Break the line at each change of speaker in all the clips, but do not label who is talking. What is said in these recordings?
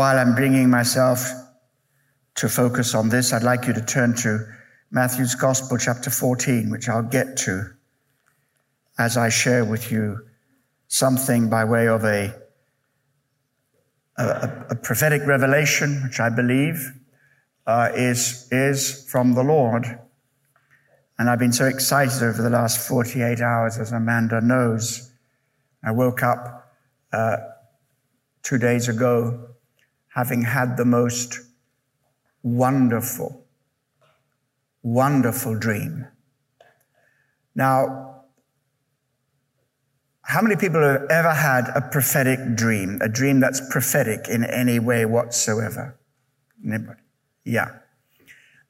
while I'm bringing myself to focus on this, I'd like you to turn to Matthew's Gospel, chapter 14, which I'll get to as I share with you something by way of a, a, a prophetic revelation, which I believe uh, is, is from the Lord. And I've been so excited over the last 48 hours, as Amanda knows. I woke up uh, two days ago having had the most wonderful, wonderful dream. Now, how many people have ever had a prophetic dream, a dream that's prophetic in any way whatsoever? Anybody? Yeah.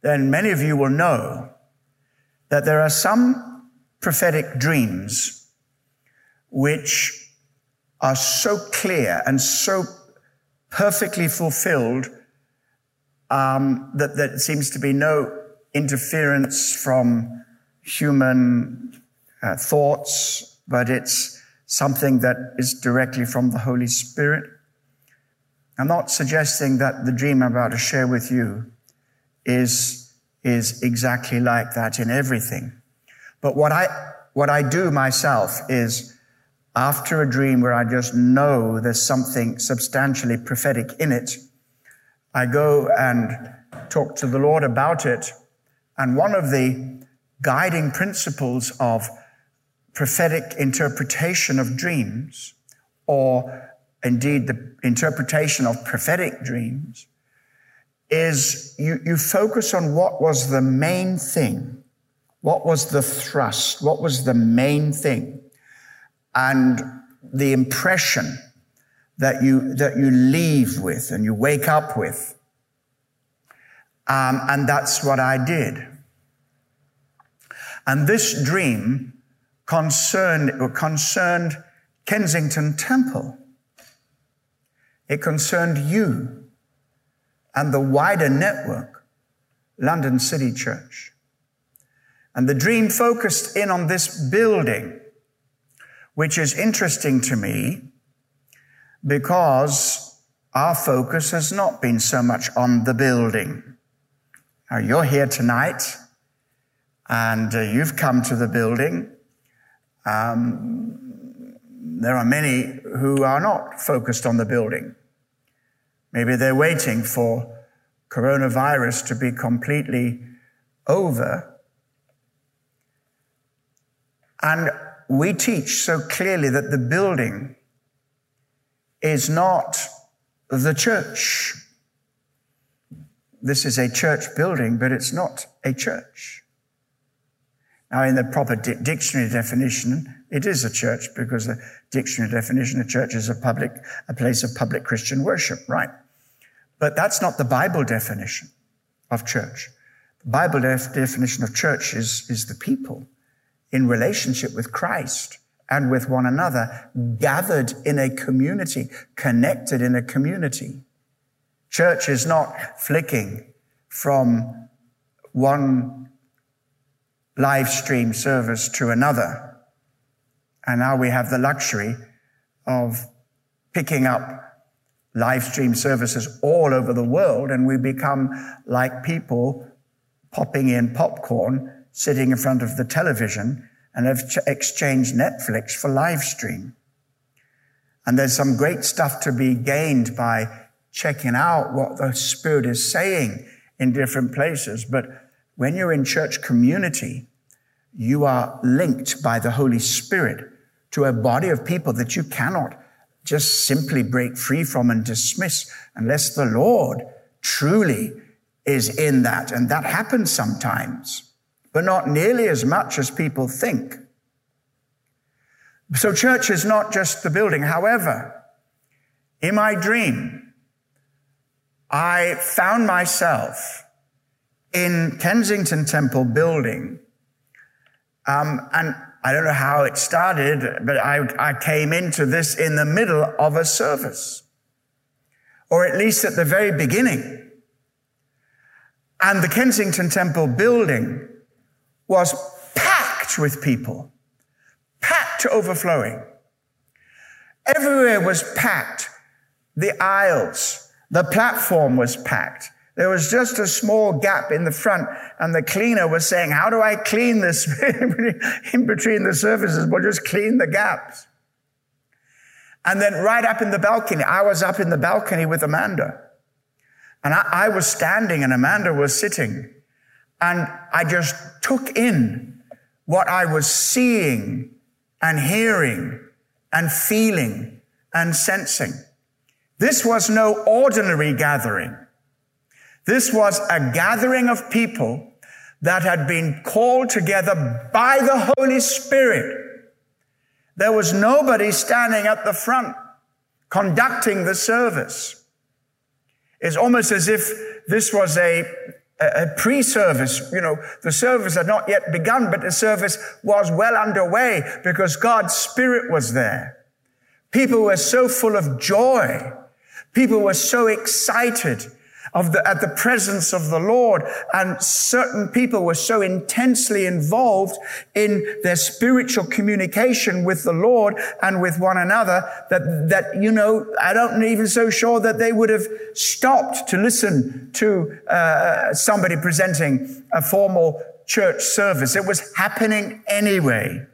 Then many of you will know that there are some prophetic dreams which are so clear and so perfectly fulfilled um, that there seems to be no interference from human uh, thoughts, but it's something that is directly from the Holy Spirit. I'm not suggesting that the dream I'm about to share with you is, is exactly like that in everything. But what I, what I do myself is after a dream where I just know there's something substantially prophetic in it, I go and talk to the Lord about it. And one of the guiding principles of prophetic interpretation of dreams, or indeed the interpretation of prophetic dreams, is you, you focus on what was the main thing. What was the thrust? What was the main thing? And the impression that you, that you leave with and you wake up with. Um, and that's what I did. And this dream concerned, concerned Kensington Temple. It concerned you and the wider network, London City Church. And the dream focused in on this building, which is interesting to me because our focus has not been so much on the building. Now, you're here tonight and uh, you've come to the building. Um, there are many who are not focused on the building. Maybe they're waiting for coronavirus to be completely over. And we teach so clearly that the building is not the church. This is a church building, but it's not a church. Now, in the proper di- dictionary definition, it is a church because the dictionary definition of church is a public, a place of public Christian worship, right? But that's not the Bible definition of church. The Bible def- definition of church is, is the people in relationship with Christ and with one another, gathered in a community, connected in a community. Church is not flicking from one live stream service to another. And now we have the luxury of picking up live stream services all over the world and we become like people popping in popcorn, sitting in front of the television and have exchanged Netflix for live stream. And there's some great stuff to be gained by checking out what the Spirit is saying in different places. But when you're in church community, you are linked by the Holy Spirit to a body of people that you cannot just simply break free from and dismiss unless the Lord truly is in that. And that happens sometimes, but not nearly as much as people think. So church is not just the building. However, in my dream, I found myself in Kensington Temple building. Um, and I don't know how it started, but I, I came into this in the middle of a service, or at least at the very beginning. And the Kensington Temple building was packed with people, packed to overflowing. Everywhere was packed. The aisles, The platform was packed. There was just a small gap in the front, and the cleaner was saying, How do I clean this in between the surfaces? Well, just clean the gaps. And then right up in the balcony, I was up in the balcony with Amanda. And I, I was standing, and Amanda was sitting. And I just took in what I was seeing and hearing and feeling and sensing. This was no ordinary gathering. This was a gathering of people that had been called together by the Holy Spirit. There was nobody standing at the front conducting the service. It's almost as if this was a, a, pre-service. You know, the service had not yet begun, but the service was well underway because God's Spirit was there. People were so full of joy. People were so excited of the, at the presence of the Lord. And certain people were so intensely involved in their spiritual communication with the Lord and with one another that, that, you know, I don't even so sure that they would have stopped to listen to uh, somebody presenting a formal church service. It was happening anyway.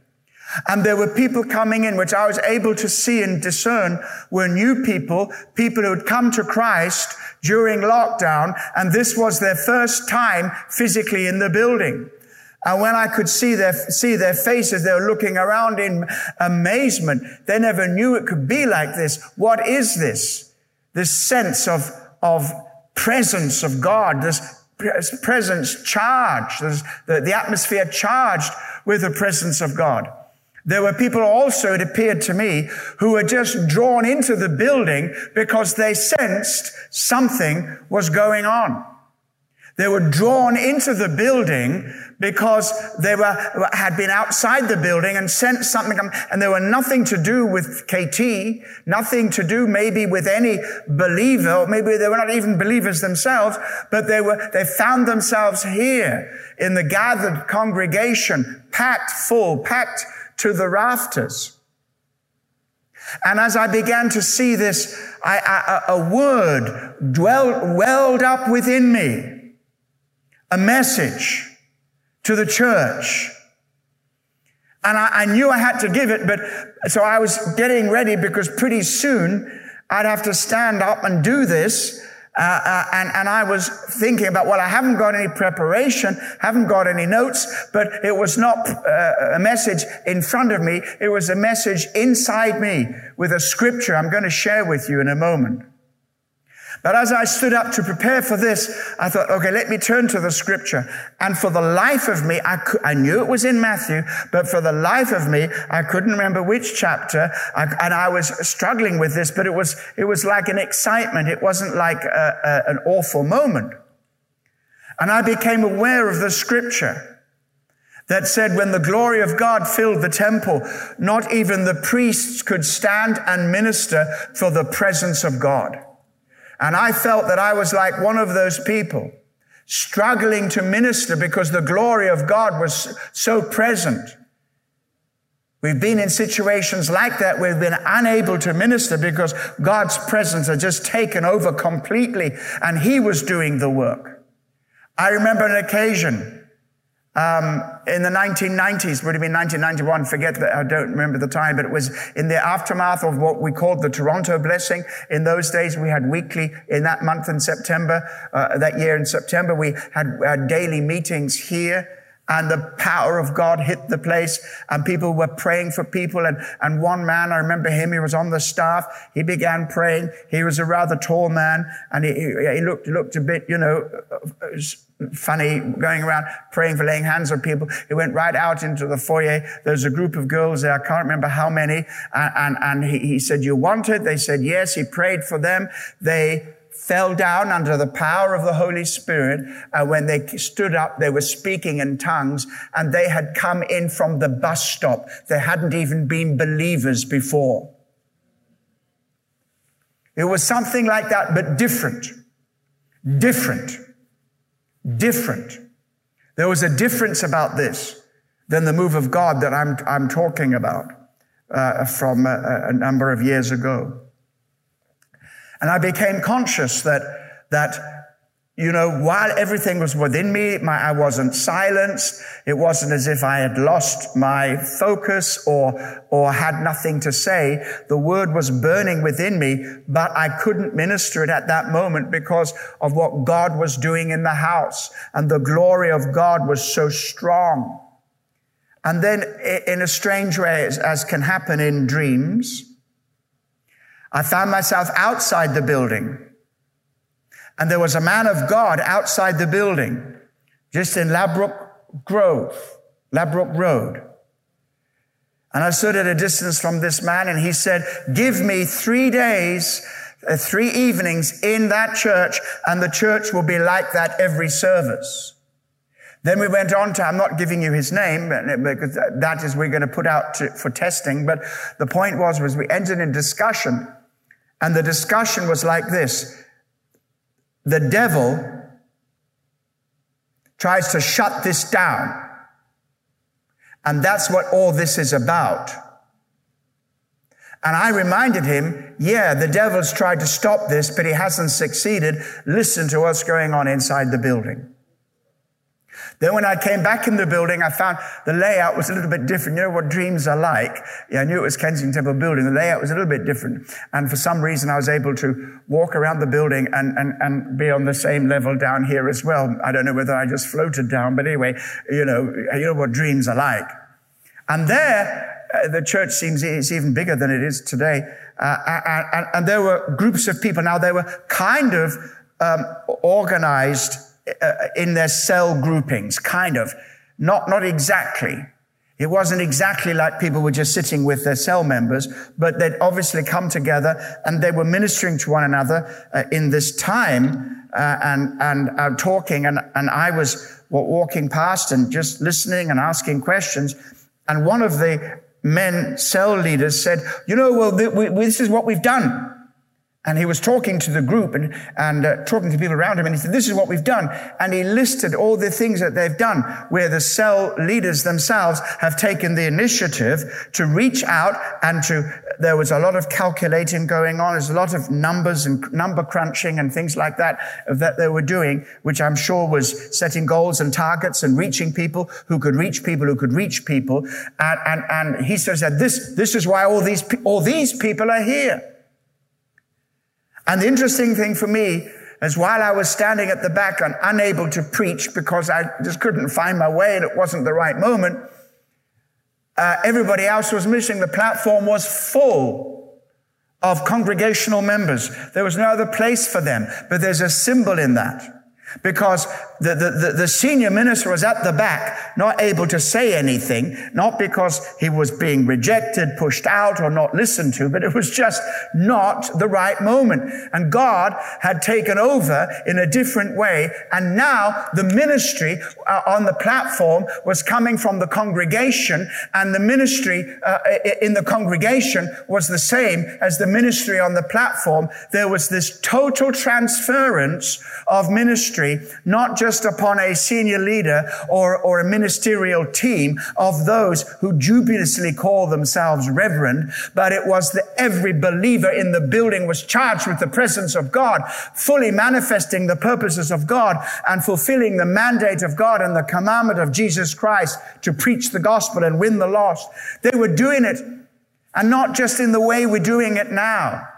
And there were people coming in, which I was able to see and discern were new people, people who had come to Christ during lockdown, and this was their first time physically in the building. And when I could see their, see their faces, they were looking around in amazement. They never knew it could be like this. What is this? This sense of, of presence of God, this presence charged, this, the, the atmosphere charged with the presence of God. There were people also, it appeared to me, who were just drawn into the building because they sensed something was going on. They were drawn into the building because they were, had been outside the building and sensed something, and they were nothing to do with KT, nothing to do maybe with any believer, or maybe they were not even believers themselves, but they were, they found themselves here in the gathered congregation, packed full, packed to the rafters. And as I began to see this, I, I, a word dwelled, welled up within me, a message to the church. And I, I knew I had to give it, but so I was getting ready because pretty soon I'd have to stand up and do this. Uh, uh, and, and I was thinking about, well, I haven't got any preparation, haven't got any notes, but it was not uh, a message in front of me. It was a message inside me with a scripture I'm going to share with you in a moment. But as I stood up to prepare for this, I thought, okay, let me turn to the scripture. And for the life of me, I, I knew it was in Matthew, but for the life of me, I couldn't remember which chapter. I, and I was struggling with this, but it was, it was like an excitement. It wasn't like a, a, an awful moment. And I became aware of the scripture that said when the glory of God filled the temple, not even the priests could stand and minister for the presence of God. And I felt that I was like one of those people struggling to minister because the glory of God was so present. We've been in situations like that we've been unable to minister because God's presence had just taken over completely and He was doing the work. I remember an occasion um, in the 1990s, would have been 1991, forget that, I don't remember the time, but it was in the aftermath of what we called the Toronto Blessing. In those days, we had weekly, in that month in September, uh, that year in September, we had, had daily meetings here and the power of God hit the place and people were praying for people. And, and one man, I remember him, he was on the staff. He began praying. He was a rather tall man and he, he looked, looked a bit, you know, funny going around praying for laying hands on people. He went right out into the foyer. There's a group of girls there. I can't remember how many. And, and, and he, he said, you want it? They said, yes. He prayed for them. They fell down under the power of the Holy Spirit. And when they stood up, they were speaking in tongues and they had come in from the bus stop. They hadn't even been believers before. It was something like that, but different. Different. Different. There was a difference about this than the move of God that I'm, I'm talking about uh, from a, a number of years ago. And I became conscious that, that you know, while everything was within me, my, I wasn't silenced. It wasn't as if I had lost my focus or, or had nothing to say. The word was burning within me, but I couldn't minister it at that moment because of what God was doing in the house. And the glory of God was so strong. And then in a strange way, as, as can happen in dreams, I found myself outside the building. And there was a man of God outside the building, just in Ladbroke Grove, Ladbroke Road. And I stood at a distance from this man and he said, give me three days, uh, three evenings in that church and the church will be like that every service. Then we went on to, I'm not giving you his name because that is we're going to put out to, for testing. But the point was, was we entered in discussion and the discussion was like this the devil tries to shut this down. And that's what all this is about. And I reminded him, yeah, the devil's tried to stop this, but he hasn't succeeded. Listen to what's going on inside the building. Then when I came back in the building, I found the layout was a little bit different. You know what dreams are like? Yeah, I knew it was Kensington Temple building. The layout was a little bit different. And for some reason, I was able to walk around the building and, and, and be on the same level down here as well. I don't know whether I just floated down, but anyway, you know, you know what dreams are like. And there, uh, the church seems it's even bigger than it is today. Uh, and, and, there were groups of people. Now they were kind of um, organized in their cell groupings, kind of. Not, not exactly. It wasn't exactly like people were just sitting with their cell members, but they'd obviously come together and they were ministering to one another uh, in this time uh, and and uh, talking. And and I was walking past and just listening and asking questions. And one of the men cell leaders said, "You know, well, th- we, this is what we've done." And he was talking to the group and, and uh, talking to people around him. And he said, this is what we've done. And he listed all the things that they've done where the cell leaders themselves have taken the initiative to reach out and to, there was a lot of calculating going on. There's a lot of numbers and number crunching and things like that that they were doing, which I'm sure was setting goals and targets and reaching people who could reach people who could reach people. And, and, and he says that this, this is why all these, all these people are here. And the interesting thing for me is while I was standing at the back and unable to preach because I just couldn't find my way and it wasn't the right moment, uh, everybody else was missing. The platform was full of congregational members. There was no other place for them, but there's a symbol in that because the, the, the, senior minister was at the back, not able to say anything, not because he was being rejected, pushed out, or not listened to, but it was just not the right moment. And God had taken over in a different way. And now the ministry uh, on the platform was coming from the congregation, and the ministry uh, in the congregation was the same as the ministry on the platform. There was this total transference of ministry, not just upon a senior leader or, or a ministerial team of those who jubilously call themselves reverend, but it was that every believer in the building was charged with the presence of God, fully manifesting the purposes of God and fulfilling the mandate of God and the commandment of Jesus Christ to preach the gospel and win the lost. They were doing it and not just in the way we're doing it now.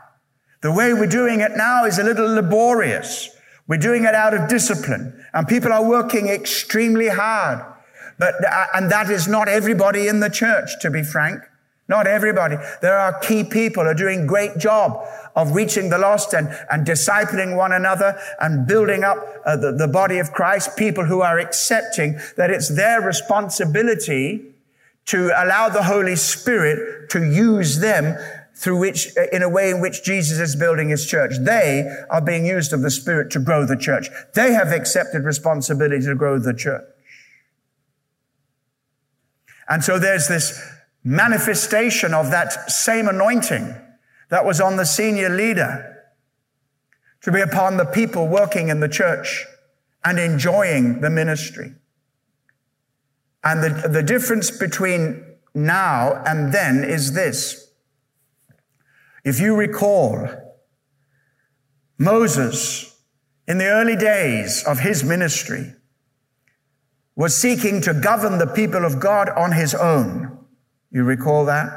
The way we're doing it now is a little laborious. We're doing it out of discipline and people are working extremely hard. But, uh, and that is not everybody in the church, to be frank. Not everybody. There are key people who are doing great job of reaching the lost and, and discipling one another and building up uh, the, the body of Christ. People who are accepting that it's their responsibility to allow the Holy Spirit to use them through which, uh, in a way in which Jesus is building his church. They are being used of the Spirit to grow the church. They have accepted responsibility to grow the church. And so there's this manifestation of that same anointing that was on the senior leader to be upon the people working in the church and enjoying the ministry. And the, the difference between now and then is this. If you recall, Moses, in the early days of his ministry, was seeking to govern the people of God on his own. You recall that?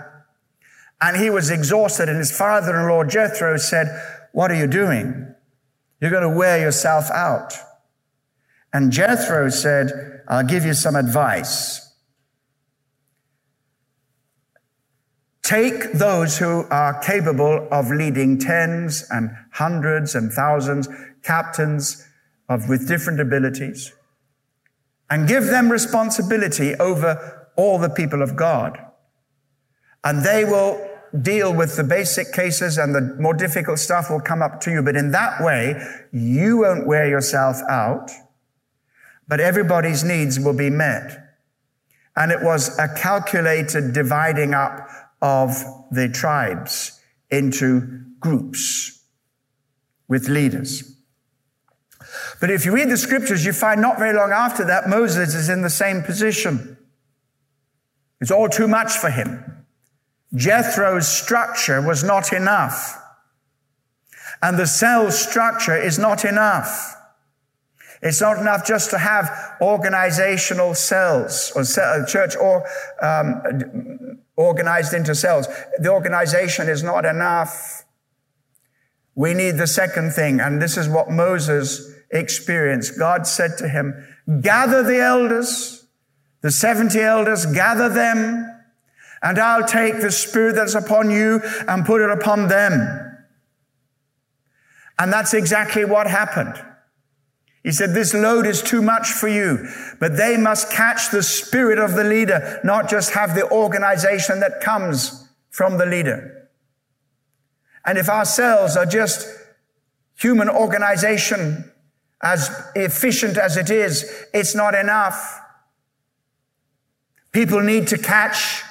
And he was exhausted, and his father in law Jethro said, What are you doing? You're going to wear yourself out. And Jethro said, I'll give you some advice. Take those who are capable of leading tens and hundreds and thousands, captains of, with different abilities, and give them responsibility over all the people of God. And they will deal with the basic cases and the more difficult stuff will come up to you. But in that way, you won't wear yourself out, but everybody's needs will be met. And it was a calculated dividing up of the tribes into groups with leaders. But if you read the scriptures, you find not very long after that, Moses is in the same position. It's all too much for him. Jethro's structure was not enough. And the cell structure is not enough. It's not enough just to have organizational cells or church or um, organized into cells. The organization is not enough. We need the second thing, and this is what Moses experienced. God said to him, gather the elders, the 70 elders, gather them, and I'll take the spirit that's upon you and put it upon them. And that's exactly what happened. He said, this load is too much for you, but they must catch the spirit of the leader, not just have the organization that comes from the leader. And if our cells are just human organization, as efficient as it is, it's not enough. People need to catch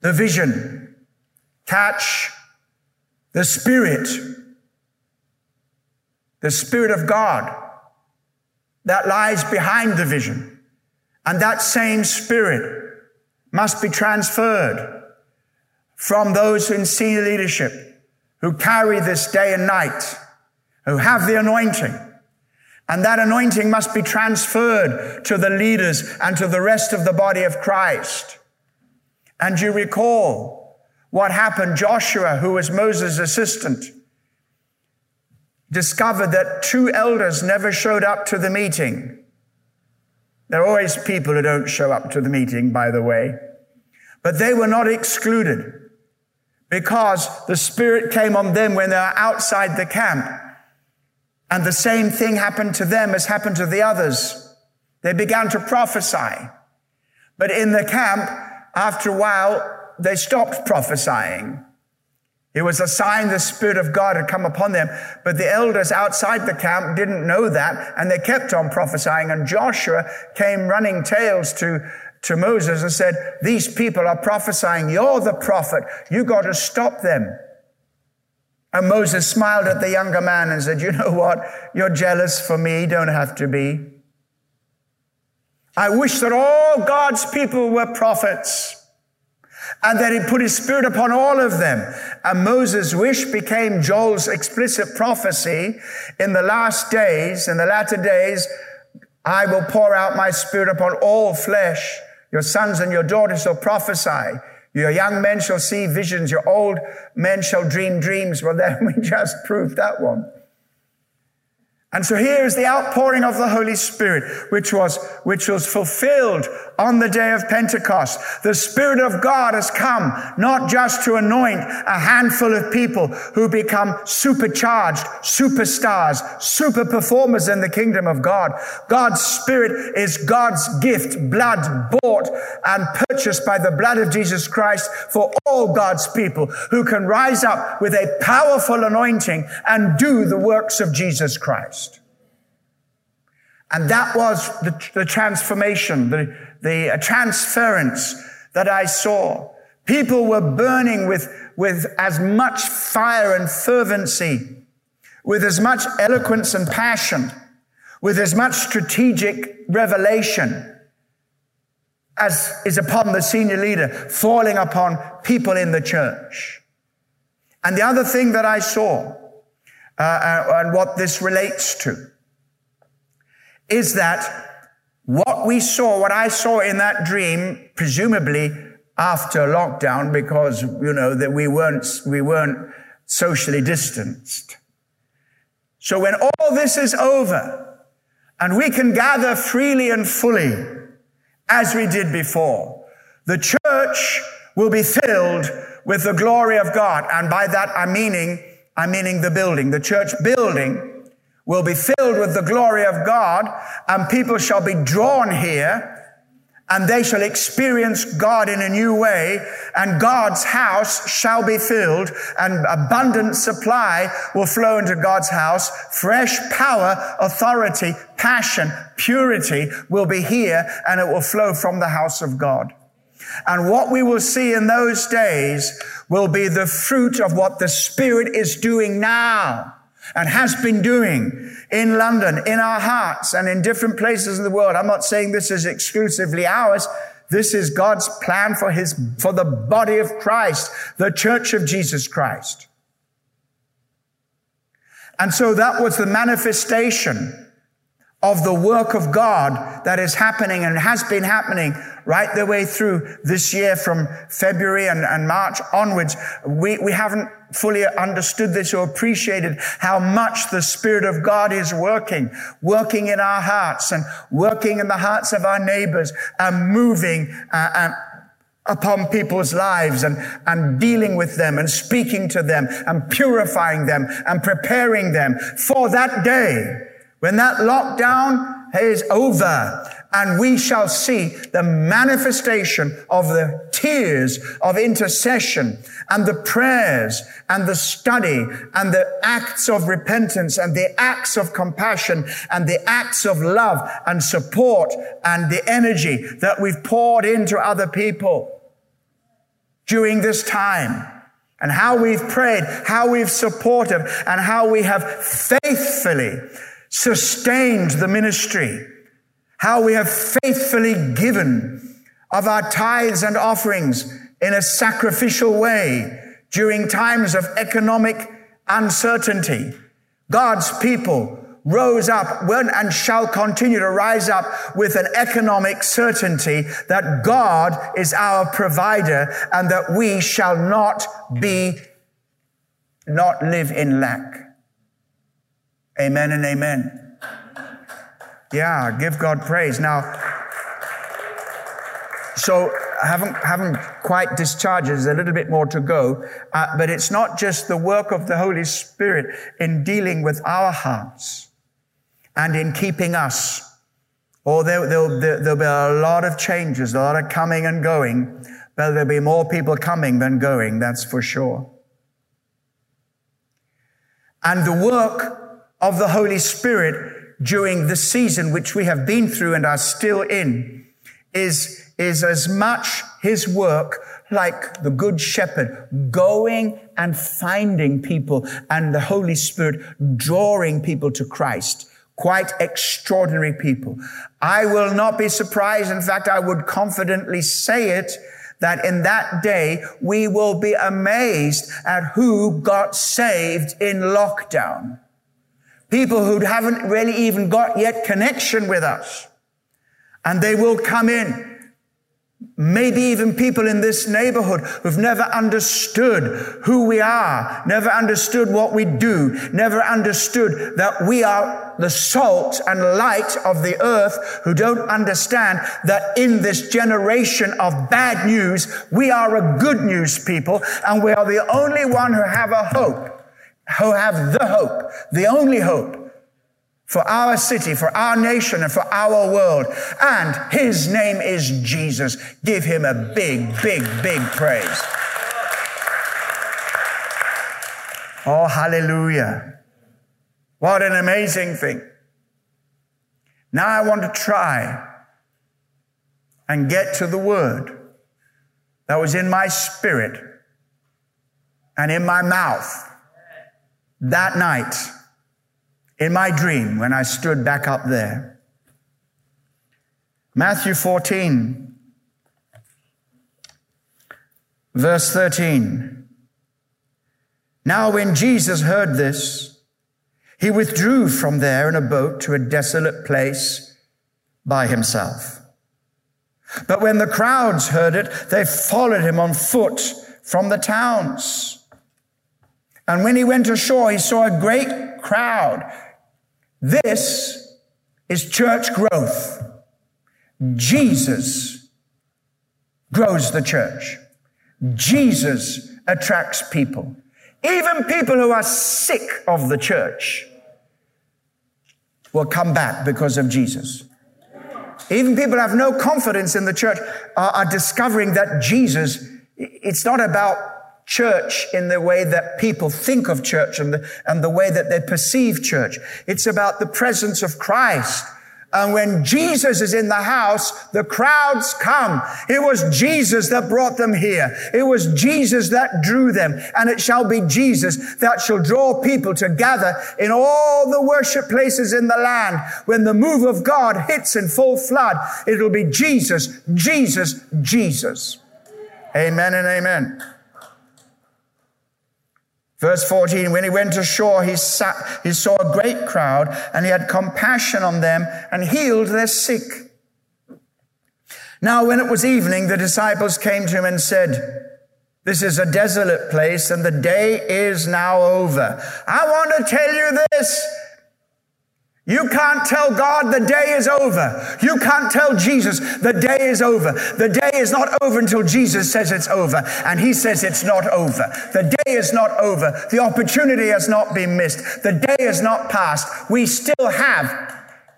the vision, catch the spirit, the spirit of God that lies behind the vision. And that same spirit must be transferred from those in senior leadership who carry this day and night, who have the anointing. And that anointing must be transferred to the leaders and to the rest of the body of Christ. And you recall what happened. Joshua, who was Moses' assistant, discovered that two elders never showed up to the meeting. There are always people who don't show up to the meeting, by the way. But they were not excluded because the Spirit came on them when they were outside the camp. And the same thing happened to them as happened to the others. They began to prophesy. But in the camp, after a while, they stopped prophesying it was a sign the Spirit of God had come upon them. But the elders outside the camp didn't know that, and they kept on prophesying. And Joshua came running tails to, to Moses and said, These people are prophesying. You're the prophet. You got to stop them. And Moses smiled at the younger man and said, You know what? You're jealous for me. Don't have to be. I wish that all God's people were prophets and that he put his spirit upon all of them. And Moses' wish became Joel's explicit prophecy in the last days, in the latter days, I will pour out my spirit upon all flesh. Your sons and your daughters shall prophesy. Your young men shall see visions. Your old men shall dream dreams. Well, then we just proved that one. And so here is the outpouring of the Holy Spirit, which was, which was fulfilled on the day of Pentecost. The Spirit of God has come not just to anoint a handful of people who become supercharged, superstars, super performers in the kingdom of God. God's Spirit is God's gift, blood bought and purchased by the blood of Jesus Christ for all God's people who can rise up with a powerful anointing and do the works of Jesus Christ. And that was the, the transformation, the, the transference that I saw. People were burning with, with as much fire and fervency, with as much eloquence and passion, with as much strategic revelation as is upon the senior leader, falling upon people in the church. And the other thing that I saw uh, uh, and what this relates to is that what we saw, what I saw in that dream, presumably after lockdown, because, you know, that we weren't, we weren't socially distanced. So when all this is over and we can gather freely and fully as we did before, the church will be filled with the glory of God. And by that I'm meaning, I'm meaning the building. The church building will be filled with the glory of God and people shall be drawn here and they shall experience God in a new way, and God's house shall be filled, and abundant supply will flow into God's house. Fresh power, authority, passion, purity will be here, and it will flow from the house of God. And what we will see in those days will be the fruit of what the Spirit is doing now and has been doing in London, in our hearts, and in different places in the world. I'm not saying this is exclusively ours. This is God's plan for his, for the body of Christ, the church of Jesus Christ. And so that was the manifestation of the work of God that is happening and has been happening right the way through this year from February and, and March onwards. We, we haven't fully understood this or appreciated how much the Spirit of God is working, working in our hearts and working in the hearts of our neighbors and moving uh, and upon people's lives and, and dealing with them and speaking to them and purifying them and preparing them for that day when that lockdown is over and we shall see the manifestation of the tears of intercession and the prayers and the study and the acts of repentance and the acts of compassion and the acts of love and support and the energy that we've poured into other people during this time and how we've prayed, how we've supported and how we have faithfully sustained the ministry, how we have faithfully given of our tithes and offerings in a sacrificial way during times of economic uncertainty. God's people rose up and shall continue to rise up with an economic certainty that God is our provider and that we shall not be, not live in lack. Amen and amen. Yeah, give God praise. Now, so I haven't, haven't quite discharged. There's a little bit more to go. Uh, but it's not just the work of the Holy Spirit in dealing with our hearts and in keeping us. Oh, there, there'll, there'll be a lot of changes, a lot of coming and going. But there'll be more people coming than going, that's for sure. And the work of the Holy Spirit during the season which we have been through and are still in is, is as much his work like the good shepherd going and finding people and the Holy Spirit drawing people to Christ. Quite extraordinary people. I will not be surprised. In fact, I would confidently say it that in that day we will be amazed at who got saved in lockdown. People who haven't really even got yet connection with us. And they will come in. Maybe even people in this neighborhood who've never understood who we are, never understood what we do, never understood that we are the salt and light of the earth, who don't understand that in this generation of bad news, we are a good news people and we are the only one who have a hope who have the hope, the only hope for our city, for our nation, and for our world. And his name is Jesus. Give him a big, big, big praise. Oh, hallelujah. What an amazing thing. Now I want to try and get to the word that was in my spirit and in my mouth that night in my dream when I stood back up there. Matthew 14, verse 13. Now, when Jesus heard this, he withdrew from there in a boat to a desolate place by himself. But when the crowds heard it, they followed him on foot from the towns. And when he went ashore, he saw a great crowd. This is church growth. Jesus grows the church. Jesus attracts people. Even people who are sick of the church will come back because of Jesus. Even people who have no confidence in the church are, are discovering that Jesus, it's not about church in the way that people think of church and the, and the way that they perceive church. It's about the presence of Christ and when Jesus is in the house, the crowds come. It was Jesus that brought them here. It was Jesus that drew them. And it shall be Jesus that shall draw people to gather in all the worship places in the land. When the move of God hits in full flood, it'll be Jesus, Jesus, Jesus. Amen and amen. Verse 14, when he went ashore, he, sat, he saw a great crowd and he had compassion on them and healed their sick. Now, when it was evening, the disciples came to him and said, this is a desolate place and the day is now over. I want to tell you this. You can't tell God the day is over. You can't tell Jesus the day is over. The day is not over until Jesus says it's over. And he says it's not over. The day is not over. The opportunity has not been missed. The day is not past. We still have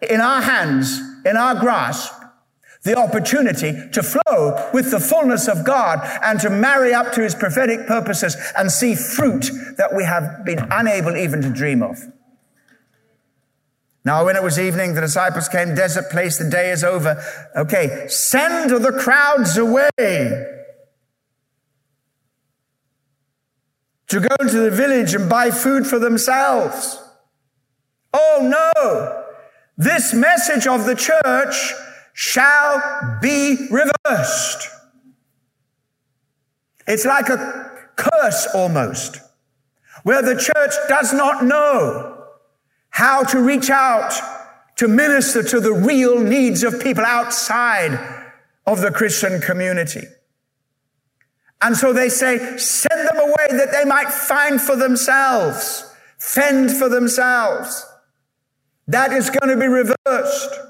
in our hands, in our grasp, the opportunity to flow with the fullness of God and to marry up to his prophetic purposes and see fruit that we have been unable even to dream of. Now, when it was evening, the disciples came, desert place, the day is over. Okay, send the crowds away to go to the village and buy food for themselves. Oh no! This message of the church shall be reversed. It's like a curse almost, where the church does not know how to reach out to minister to the real needs of people outside of the Christian community. And so they say, send them away that they might find for themselves, fend for themselves. That is going to be reversed.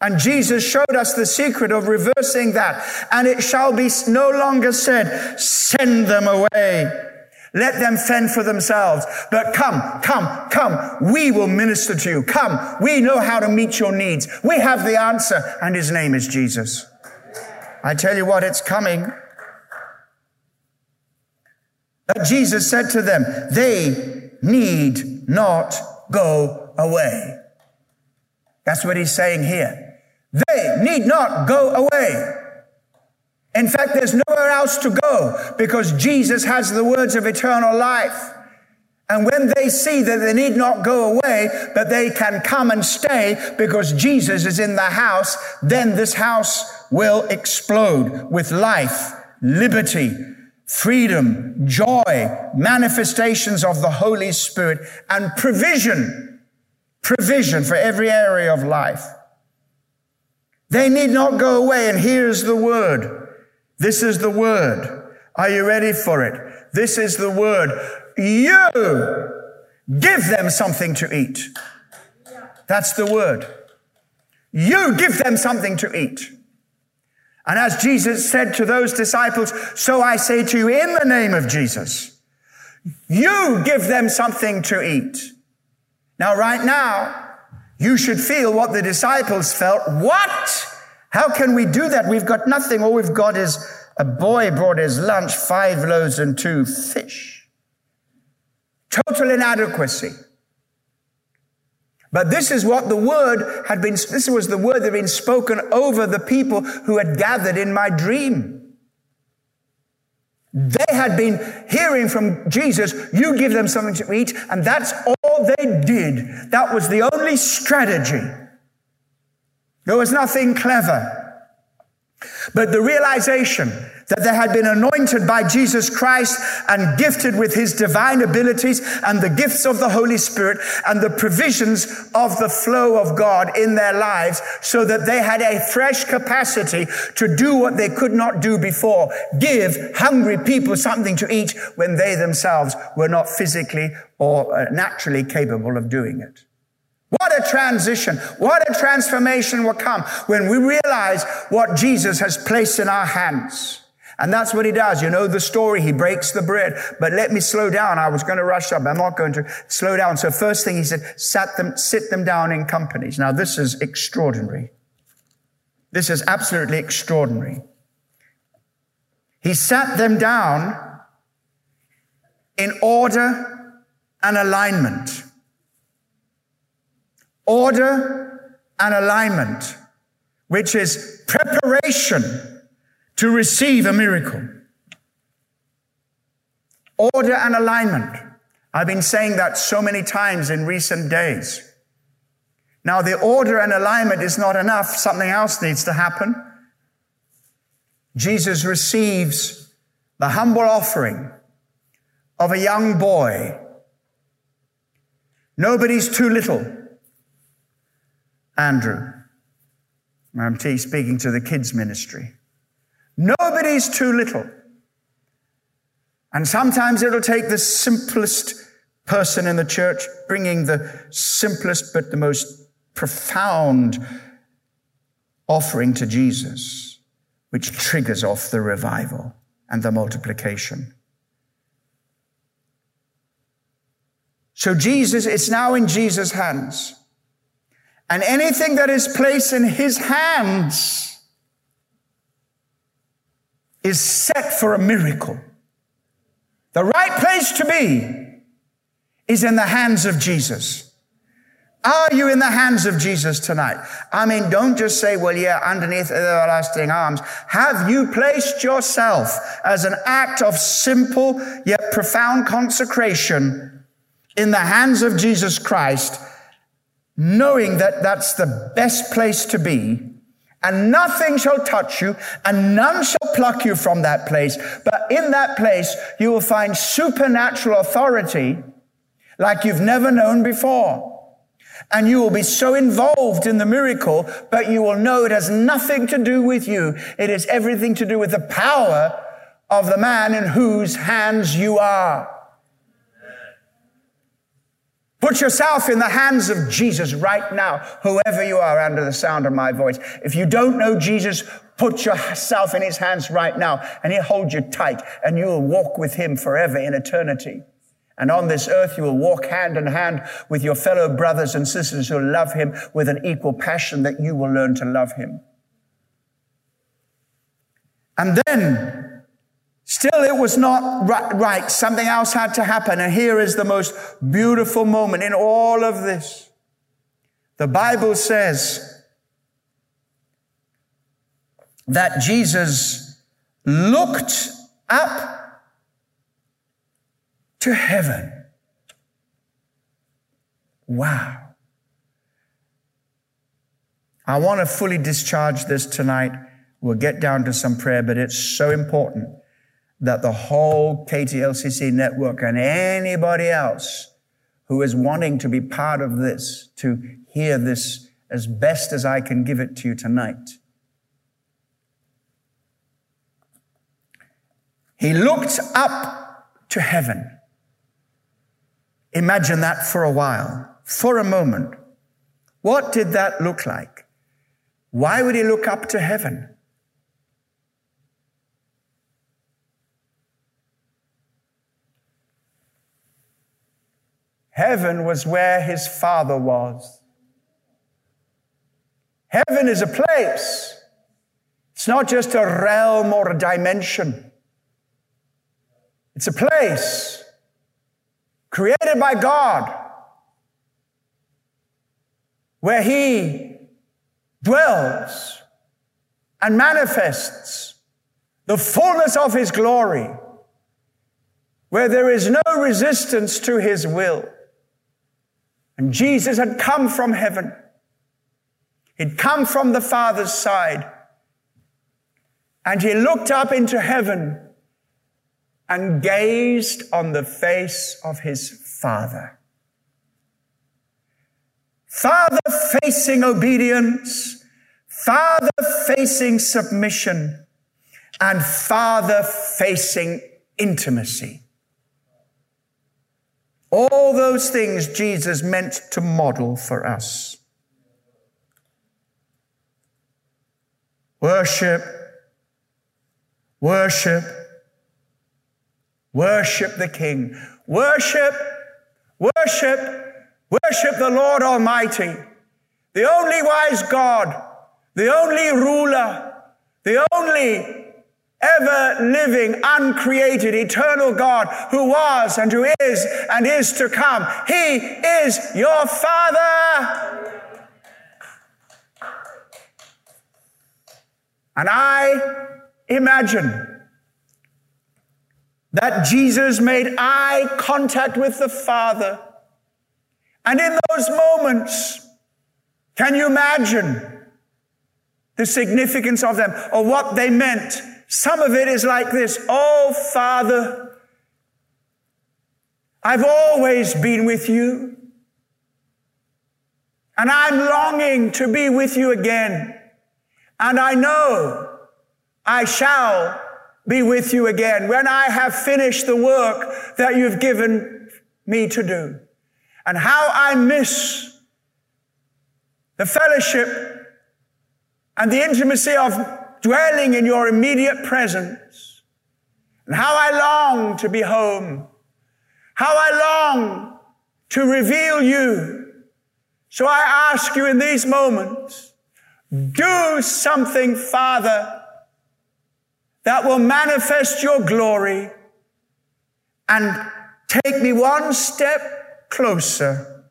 And Jesus showed us the secret of reversing that. And it shall be no longer said, send them away. Let them fend for themselves. But come, come, come. We will minister to you. Come. We know how to meet your needs. We have the answer, and his name is Jesus. I tell you what, it's coming. But Jesus said to them, they need not go away. That's what he's saying here. They need not go away. In fact, there's nowhere else to go because Jesus has the words of eternal life. And when they see that they need not go away, but they can come and stay because Jesus is in the house, then this house will explode with life, liberty, freedom, joy, manifestations of the Holy Spirit, and provision. Provision for every area of life. They need not go away, and here's the word. This is the word. Are you ready for it? This is the word. You give them something to eat. That's the word. You give them something to eat. And as Jesus said to those disciples, so I say to you in the name of Jesus, you give them something to eat. Now, right now, you should feel what the disciples felt. What? How can we do that? We've got nothing. All we've got is a boy brought his lunch, five loaves and two fish. Total inadequacy. But this is what the word had been, this was the word that had been spoken over the people who had gathered in my dream. They had been hearing from Jesus, you give them something to eat, and that's all they did. That was the only strategy. There was nothing clever. But the realization that they had been anointed by Jesus Christ and gifted with his divine abilities and the gifts of the Holy Spirit and the provisions of the flow of God in their lives so that they had a fresh capacity to do what they could not do before. Give hungry people something to eat when they themselves were not physically or uh, naturally capable of doing it. What a transition. What a transformation will come when we realize what Jesus has placed in our hands. And that's what he does. You know the story. He breaks the bread. But let me slow down. I was going to rush up. I'm not going to slow down. So first thing he said, sat them, sit them down in companies. Now this is extraordinary. This is absolutely extraordinary. He sat them down in order and alignment order and alignment, which is preparation to receive a miracle. Order and alignment. I've been saying that so many times in recent days. Now, the order and alignment is not enough. Something else needs to happen. Jesus receives the humble offering of a young boy. Nobody's too little. Andrew. I'm speaking to the kids ministry. Nobody's too little. And sometimes it'll take the simplest person in the church bringing the simplest but the most profound offering to Jesus, which triggers off the revival and the multiplication. So Jesus, it's now in Jesus' hands. And anything that is placed in his hands is set for a miracle. The right place to be is in the hands of Jesus. Are you in the hands of Jesus tonight? I mean, don't just say, well, yeah, underneath everlasting arms. Have you placed yourself as an act of simple yet profound consecration in the hands of Jesus Christ knowing that that's the best place to be, and nothing shall touch you, and none shall pluck you from that place. But in that place, you will find supernatural authority like you've never known before. And you will be so involved in the miracle, but you will know it has nothing to do with you. It is everything to do with the power of the man in whose hands you are. Put yourself in the hands of Jesus right now, whoever you are under the sound of my voice. If you don't know Jesus, put yourself in his hands right now and he'll hold you tight and you will walk with him forever in eternity. And on this earth, you will walk hand in hand with your fellow brothers and sisters who love him with an equal passion that you will learn to love him. And then Still, it was not right. Something else had to happen. And here is the most beautiful moment in all of this. The Bible says that Jesus looked up to heaven. Wow. I want to fully discharge this tonight. We'll get down to some prayer, but it's so important that the whole KTLCC network and anybody else who is wanting to be part of this, to hear this as best as I can give it to you tonight. He looked up to heaven. Imagine that for a while, for a moment. What did that look like? Why would he look up to heaven? Heaven was where his father was. Heaven is a place. It's not just a realm or a dimension. It's a place created by God where he dwells and manifests the fullness of his glory, where there is no resistance to his will. And Jesus had come from heaven. He'd come from the Father's side. And he looked up into heaven and gazed on the face of his Father. Father facing obedience, Father facing submission, and Father facing intimacy. All those things Jesus meant to model for us. Worship, worship, worship the King. Worship, worship, worship the Lord Almighty, the only wise God, the only ruler, the only ever living, uncreated, eternal God who was and who is and is to come. He is your Father. And I imagine that Jesus made eye contact with the Father. And in those moments, can you imagine the significance of them or what they meant? Some of it is like this Oh, Father, I've always been with you, and I'm longing to be with you again. And I know I shall be with you again when I have finished the work that you've given me to do. And how I miss the fellowship and the intimacy of dwelling in your immediate presence. And how I long to be home. How I long to reveal you. So I ask you in these moments, do something, Father, that will manifest your glory and take me one step closer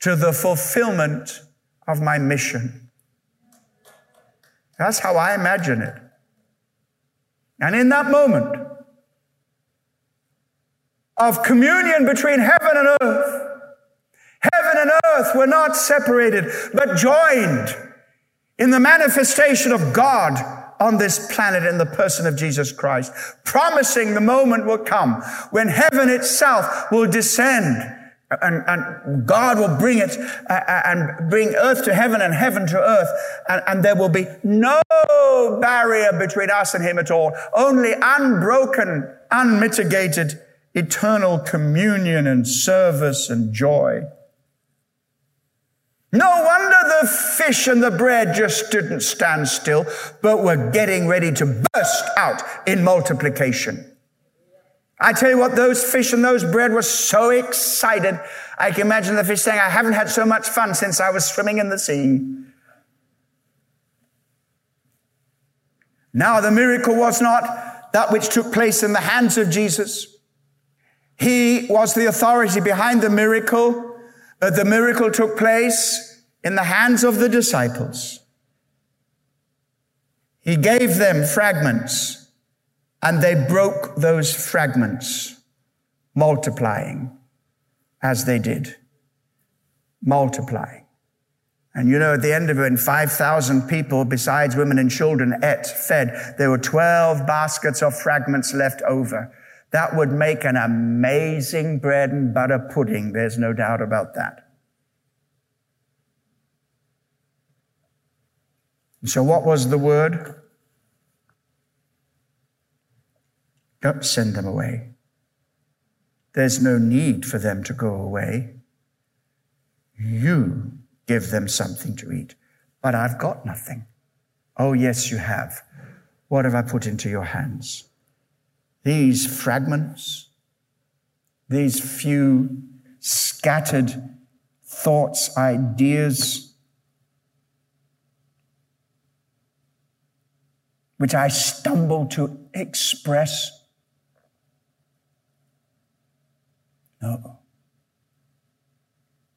to the fulfillment of my mission. That's how I imagine it. And in that moment of communion between heaven and earth, heaven and earth were not separated, but joined in the manifestation of God on this planet in the person of Jesus Christ, promising the moment will come when heaven itself will descend and, and God will bring it uh, uh, and bring earth to heaven and heaven to earth. And, and there will be no barrier between us and Him at all. Only unbroken, unmitigated, eternal communion and service and joy. No wonder the fish and the bread just didn't stand still, but were getting ready to burst out in multiplication. I tell you what, those fish and those bread were so excited. I can imagine the fish saying, I haven't had so much fun since I was swimming in the sea. Now, the miracle was not that which took place in the hands of Jesus. He was the authority behind the miracle. But the miracle took place in the hands of the disciples. He gave them fragments and they broke those fragments, multiplying as they did. Multiplying. And you know, at the end of it, when 5,000 people, besides women and children, ate, fed, there were 12 baskets of fragments left over. That would make an amazing bread and butter pudding. There's no doubt about that. So, what was the word? Don't send them away. There's no need for them to go away. You give them something to eat. But I've got nothing. Oh, yes, you have. What have I put into your hands? these fragments, these few scattered thoughts, ideas, which I stumble to express. No.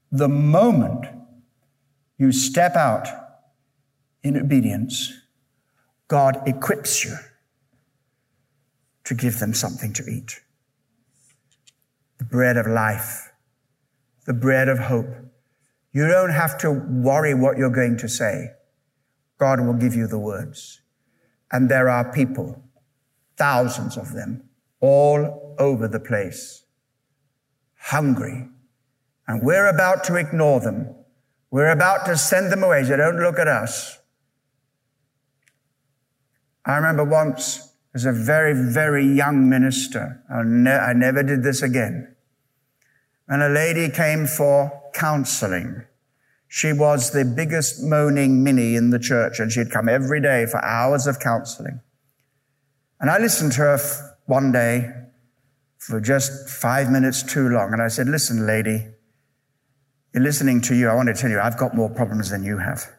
The moment you step out in obedience, God equips you to give them something to eat. The bread of life, the bread of hope. You don't have to worry what you're going to say. God will give you the words. And there are people, thousands of them, all over the place, hungry. And we're about to ignore them. We're about to send them away. So don't look at us. I remember once as a very, very young minister, ne- I never did this again. And a lady came for counseling. She was the biggest moaning Minnie in the church, and she'd come every day for hours of counseling. And I listened to her one day for just five minutes too long. And I said, Listen, lady, you're listening to you. I want to tell you, I've got more problems than you have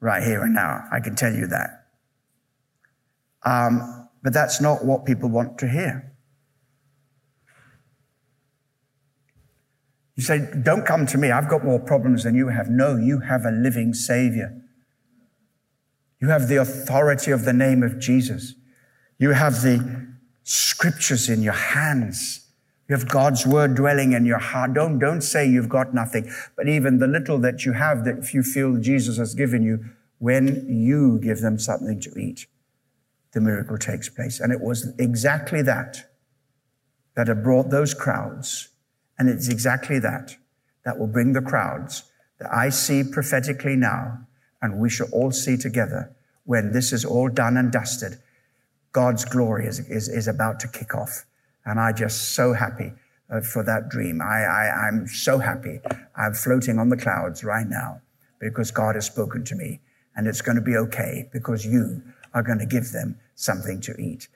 right here and now. I can tell you that. Um, but that's not what people want to hear. You say, Don't come to me. I've got more problems than you have. No, you have a living Savior. You have the authority of the name of Jesus. You have the scriptures in your hands. You have God's word dwelling in your heart. Don't, don't say you've got nothing, but even the little that you have that if you feel Jesus has given you, when you give them something to eat, the miracle takes place. And it was exactly that that had brought those crowds. And it's exactly that that will bring the crowds that I see prophetically now, and we shall all see together when this is all done and dusted. God's glory is, is, is about to kick off. And I'm just so happy uh, for that dream. I, I, I'm so happy. I'm floating on the clouds right now because God has spoken to me. And it's going to be okay because you are going to give them something to eat.